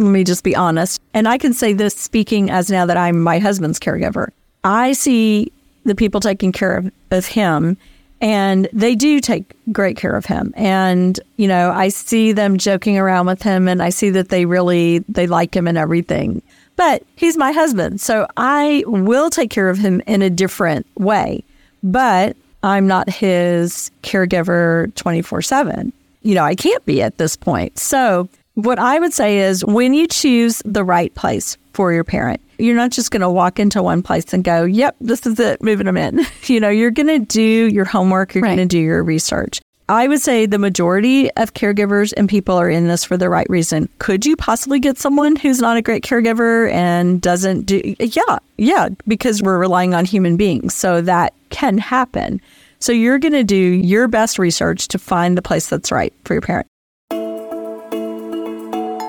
Let me just be honest. And I can say this speaking as now that I'm my husband's caregiver. I see the people taking care of, of him and they do take great care of him and you know i see them joking around with him and i see that they really they like him and everything but he's my husband so i will take care of him in a different way but i'm not his caregiver 24/7 you know i can't be at this point so what i would say is when you choose the right place for your parent you're not just going to walk into one place and go, yep, this is it, moving them in. you know, you're going to do your homework, you're right. going to do your research. I would say the majority of caregivers and people are in this for the right reason. Could you possibly get someone who's not a great caregiver and doesn't do? Yeah, yeah, because we're relying on human beings. So that can happen. So you're going to do your best research to find the place that's right for your parent.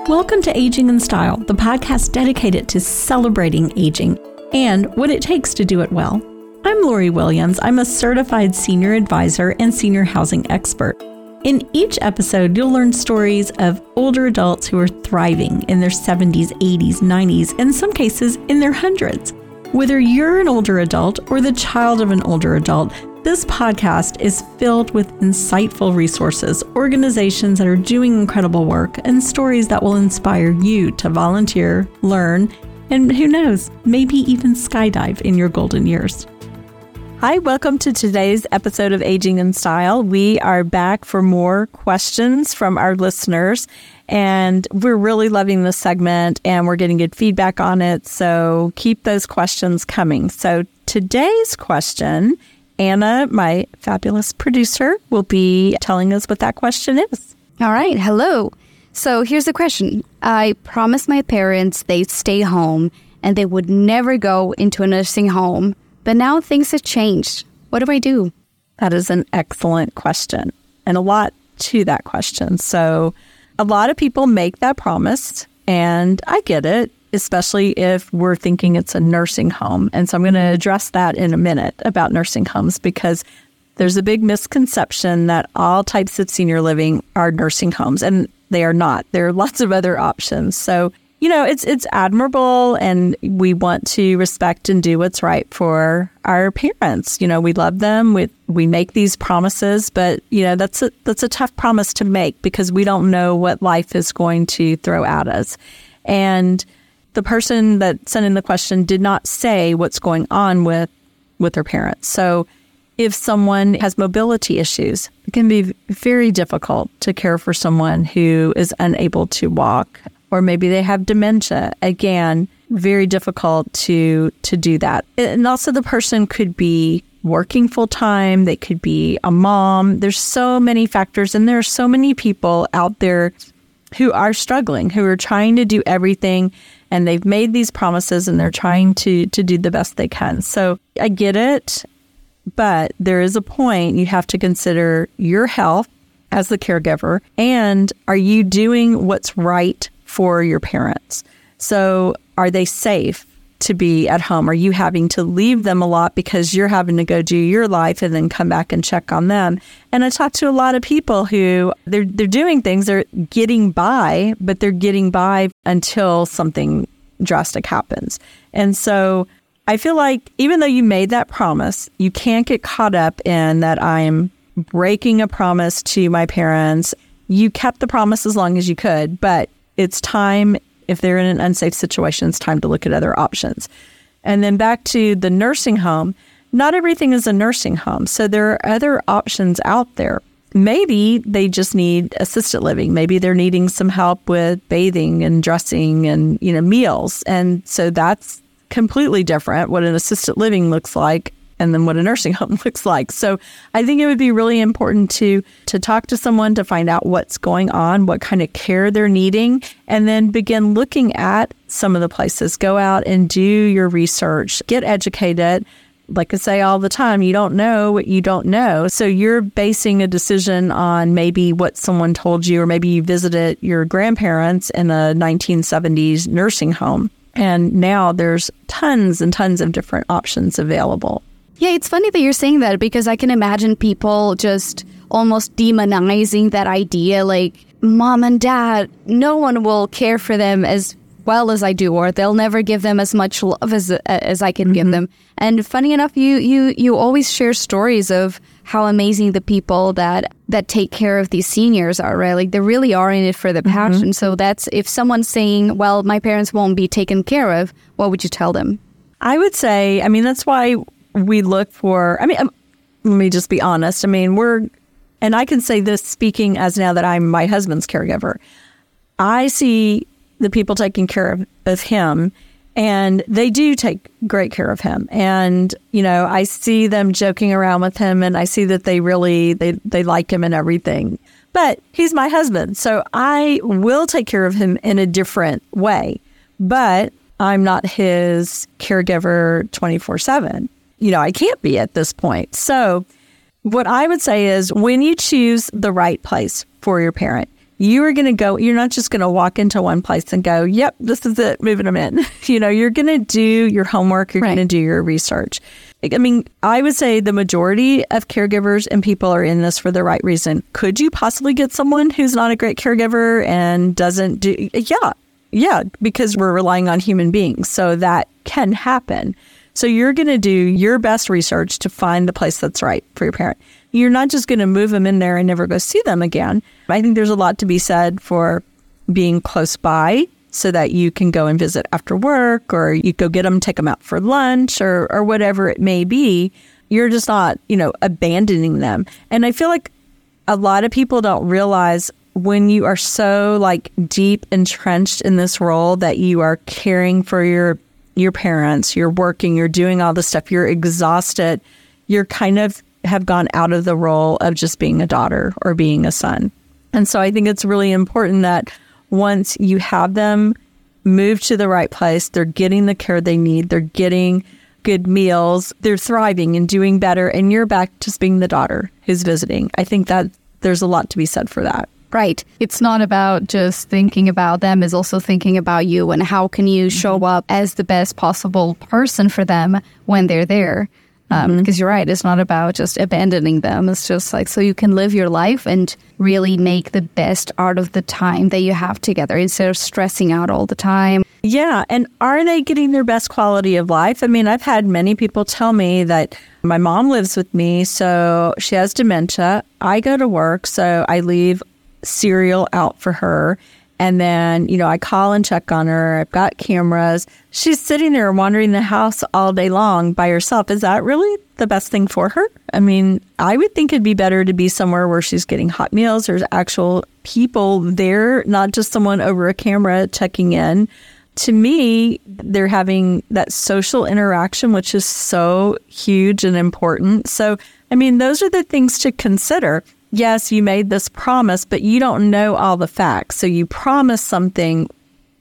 Welcome to Aging in Style, the podcast dedicated to celebrating aging and what it takes to do it well. I'm Lori Williams. I'm a certified senior advisor and senior housing expert. In each episode, you'll learn stories of older adults who are thriving in their 70s, 80s, 90s, in some cases in their hundreds. Whether you're an older adult or the child of an older adult, this podcast is filled with insightful resources, organizations that are doing incredible work, and stories that will inspire you to volunteer, learn, and who knows, maybe even skydive in your golden years. Hi, welcome to today's episode of Aging in Style. We are back for more questions from our listeners, and we're really loving this segment and we're getting good feedback on it. So keep those questions coming. So today's question Anna, my fabulous producer, will be telling us what that question is. All right. Hello. So here's the question I promised my parents they'd stay home and they would never go into a nursing home, but now things have changed. What do I do? That is an excellent question and a lot to that question. So, a lot of people make that promise, and I get it especially if we're thinking it's a nursing home. And so I'm going to address that in a minute about nursing homes because there's a big misconception that all types of senior living are nursing homes, and they are not. There are lots of other options. So, you know, it's it's admirable and we want to respect and do what's right for our parents. You know, we love them. We we make these promises, but you know, that's a that's a tough promise to make because we don't know what life is going to throw at us. And the person that sent in the question did not say what's going on with with their parents. So if someone has mobility issues, it can be very difficult to care for someone who is unable to walk or maybe they have dementia. Again, very difficult to to do that. And also the person could be working full time, they could be a mom. There's so many factors and there are so many people out there who are struggling, who are trying to do everything and they've made these promises and they're trying to to do the best they can. So I get it, but there is a point you have to consider your health as the caregiver and are you doing what's right for your parents? So are they safe? To be at home? Are you having to leave them a lot because you're having to go do your life and then come back and check on them? And I talk to a lot of people who they're they're doing things, they're getting by, but they're getting by until something drastic happens. And so I feel like even though you made that promise, you can't get caught up in that I'm breaking a promise to my parents. You kept the promise as long as you could, but it's time if they're in an unsafe situation, it's time to look at other options. And then back to the nursing home, not everything is a nursing home. So there are other options out there. Maybe they just need assisted living. Maybe they're needing some help with bathing and dressing and, you know, meals. And so that's completely different what an assisted living looks like and then what a nursing home looks like. So I think it would be really important to to talk to someone to find out what's going on, what kind of care they're needing, and then begin looking at some of the places. Go out and do your research, get educated. Like I say all the time, you don't know what you don't know. So you're basing a decision on maybe what someone told you, or maybe you visited your grandparents in a 1970s nursing home. And now there's tons and tons of different options available. Yeah, it's funny that you're saying that because I can imagine people just almost demonizing that idea. Like, mom and dad, no one will care for them as well as I do, or they'll never give them as much love as as I can mm-hmm. give them. And funny enough, you you you always share stories of how amazing the people that that take care of these seniors are, right? Like they really are in it for the mm-hmm. passion. Mm-hmm. So that's if someone's saying, "Well, my parents won't be taken care of," what would you tell them? I would say, I mean, that's why we look for. I mean, um, let me just be honest. I mean, we're, and I can say this speaking as now that I'm my husband's caregiver. I see the people taking care of, of him and they do take great care of him and you know i see them joking around with him and i see that they really they, they like him and everything but he's my husband so i will take care of him in a different way but i'm not his caregiver 24 7 you know i can't be at this point so what i would say is when you choose the right place for your parent you are going to go, you're not just going to walk into one place and go, yep, this is it, moving them in. you know, you're going to do your homework, you're right. going to do your research. I mean, I would say the majority of caregivers and people are in this for the right reason. Could you possibly get someone who's not a great caregiver and doesn't do, yeah, yeah, because we're relying on human beings. So that can happen. So you're going to do your best research to find the place that's right for your parent you're not just going to move them in there and never go see them again. I think there's a lot to be said for being close by so that you can go and visit after work or you go get them, take them out for lunch or, or whatever it may be. You're just not, you know, abandoning them. And I feel like a lot of people don't realize when you are so like deep entrenched in this role that you are caring for your your parents, you're working, you're doing all this stuff, you're exhausted, you're kind of have gone out of the role of just being a daughter or being a son. And so I think it's really important that once you have them move to the right place, they're getting the care they need, they're getting good meals, they're thriving and doing better, and you're back just being the daughter who's visiting. I think that there's a lot to be said for that. Right. It's not about just thinking about them, it's also thinking about you and how can you show mm-hmm. up as the best possible person for them when they're there because um, mm-hmm. you're right it's not about just abandoning them it's just like so you can live your life and really make the best out of the time that you have together instead of stressing out all the time yeah and are they getting their best quality of life i mean i've had many people tell me that my mom lives with me so she has dementia i go to work so i leave cereal out for her and then, you know, I call and check on her. I've got cameras. She's sitting there wandering the house all day long by herself. Is that really the best thing for her? I mean, I would think it'd be better to be somewhere where she's getting hot meals. There's actual people there, not just someone over a camera checking in. To me, they're having that social interaction, which is so huge and important. So, I mean, those are the things to consider yes, you made this promise, but you don't know all the facts. So you promise something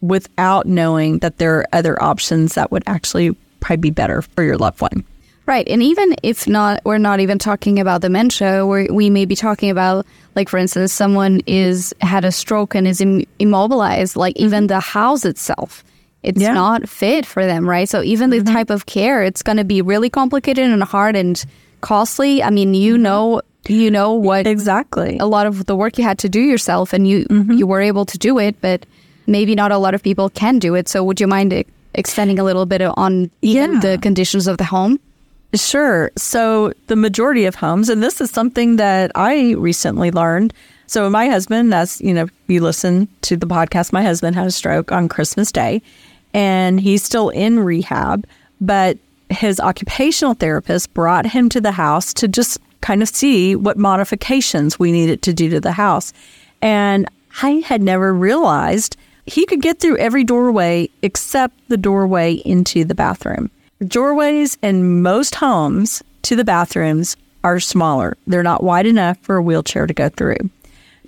without knowing that there are other options that would actually probably be better for your loved one. Right. And even if not, we're not even talking about dementia, we we may be talking about, like, for instance, someone is had a stroke and is Im- immobilized, like mm-hmm. even the house itself. It's yeah. not fit for them, right? So even the mm-hmm. type of care, it's going to be really complicated and hard and costly. I mean, you mm-hmm. know you know what exactly a lot of the work you had to do yourself and you mm-hmm. you were able to do it but maybe not a lot of people can do it so would you mind extending a little bit on yeah. the conditions of the home sure so the majority of homes and this is something that i recently learned so my husband as you know you listen to the podcast my husband had a stroke on christmas day and he's still in rehab but his occupational therapist brought him to the house to just kind of see what modifications we needed to do to the house. And I had never realized he could get through every doorway except the doorway into the bathroom. Doorways in most homes to the bathrooms are smaller. They're not wide enough for a wheelchair to go through.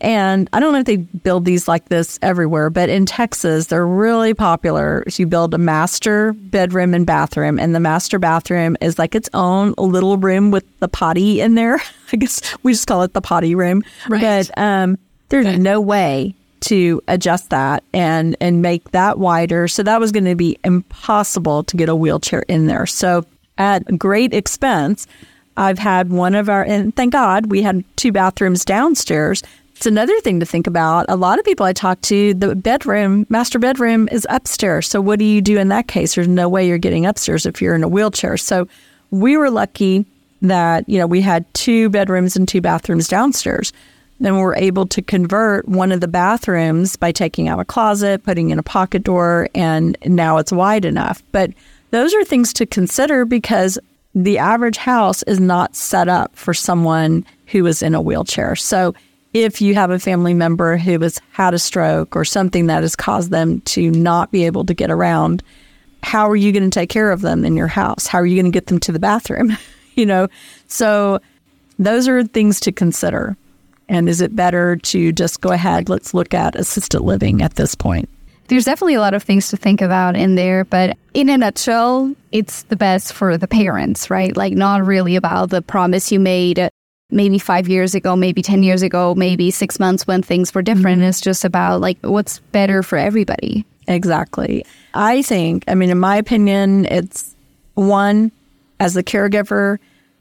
And I don't know if they build these like this everywhere, but in Texas, they're really popular. So you build a master bedroom and bathroom, and the master bathroom is like its own little room with the potty in there. I guess we just call it the potty room. Right. But um, there's okay. no way to adjust that and and make that wider. So that was going to be impossible to get a wheelchair in there. So at great expense, I've had one of our, and thank God we had two bathrooms downstairs It's another thing to think about. A lot of people I talk to, the bedroom, master bedroom is upstairs. So what do you do in that case? There's no way you're getting upstairs if you're in a wheelchair. So we were lucky that, you know, we had two bedrooms and two bathrooms downstairs. Then we were able to convert one of the bathrooms by taking out a closet, putting in a pocket door, and now it's wide enough. But those are things to consider because the average house is not set up for someone who is in a wheelchair. So if you have a family member who has had a stroke or something that has caused them to not be able to get around, how are you going to take care of them in your house? How are you going to get them to the bathroom? you know, so those are things to consider. And is it better to just go ahead? Let's look at assisted living at this point. There's definitely a lot of things to think about in there, but in a nutshell, it's the best for the parents, right? Like, not really about the promise you made maybe five years ago, maybe 10 years ago, maybe six months when things were different. Mm-hmm. It's just about like what's better for everybody. Exactly. I think, I mean, in my opinion, it's one, as the caregiver,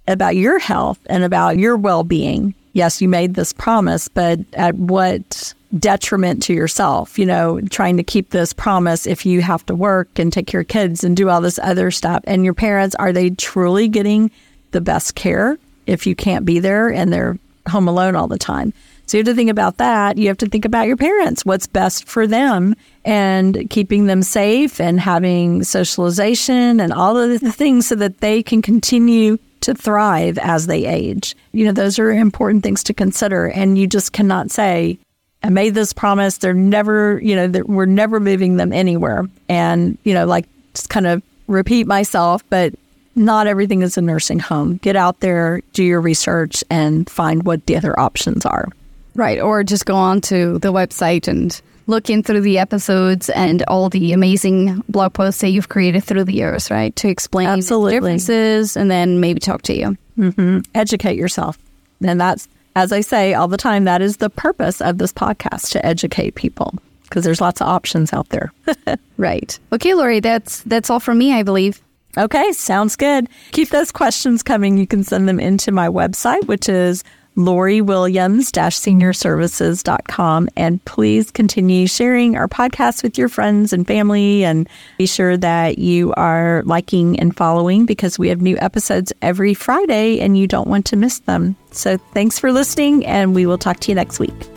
about your health and about your well being. Yes, you made this promise, but at what detriment to yourself, you know, trying to keep this promise if you have to work and take care of kids and do all this other stuff. And your parents, are they truly getting the best care if you can't be there and they're home alone all the time? So you have to think about that. You have to think about your parents, what's best for them and keeping them safe and having socialization and all of the things so that they can continue to thrive as they age. You know, those are important things to consider. And you just cannot say, I made this promise. They're never, you know, we're never moving them anywhere. And, you know, like just kind of repeat myself, but not everything is a nursing home. Get out there, do your research, and find what the other options are. Right. Or just go on to the website and look in through the episodes and all the amazing blog posts that you've created through the years, right? To explain Absolutely. differences and then maybe talk to you. Mm-hmm. Educate yourself. And that's, as I say all the time, that is the purpose of this podcast to educate people because there's lots of options out there. right. Okay, Lori, that's that's all from me, I believe. Okay, sounds good. Keep those questions coming. You can send them into my website, which is loriwilliams-seniorservices.com. And please continue sharing our podcast with your friends and family and be sure that you are liking and following because we have new episodes every Friday and you don't want to miss them. So thanks for listening and we will talk to you next week.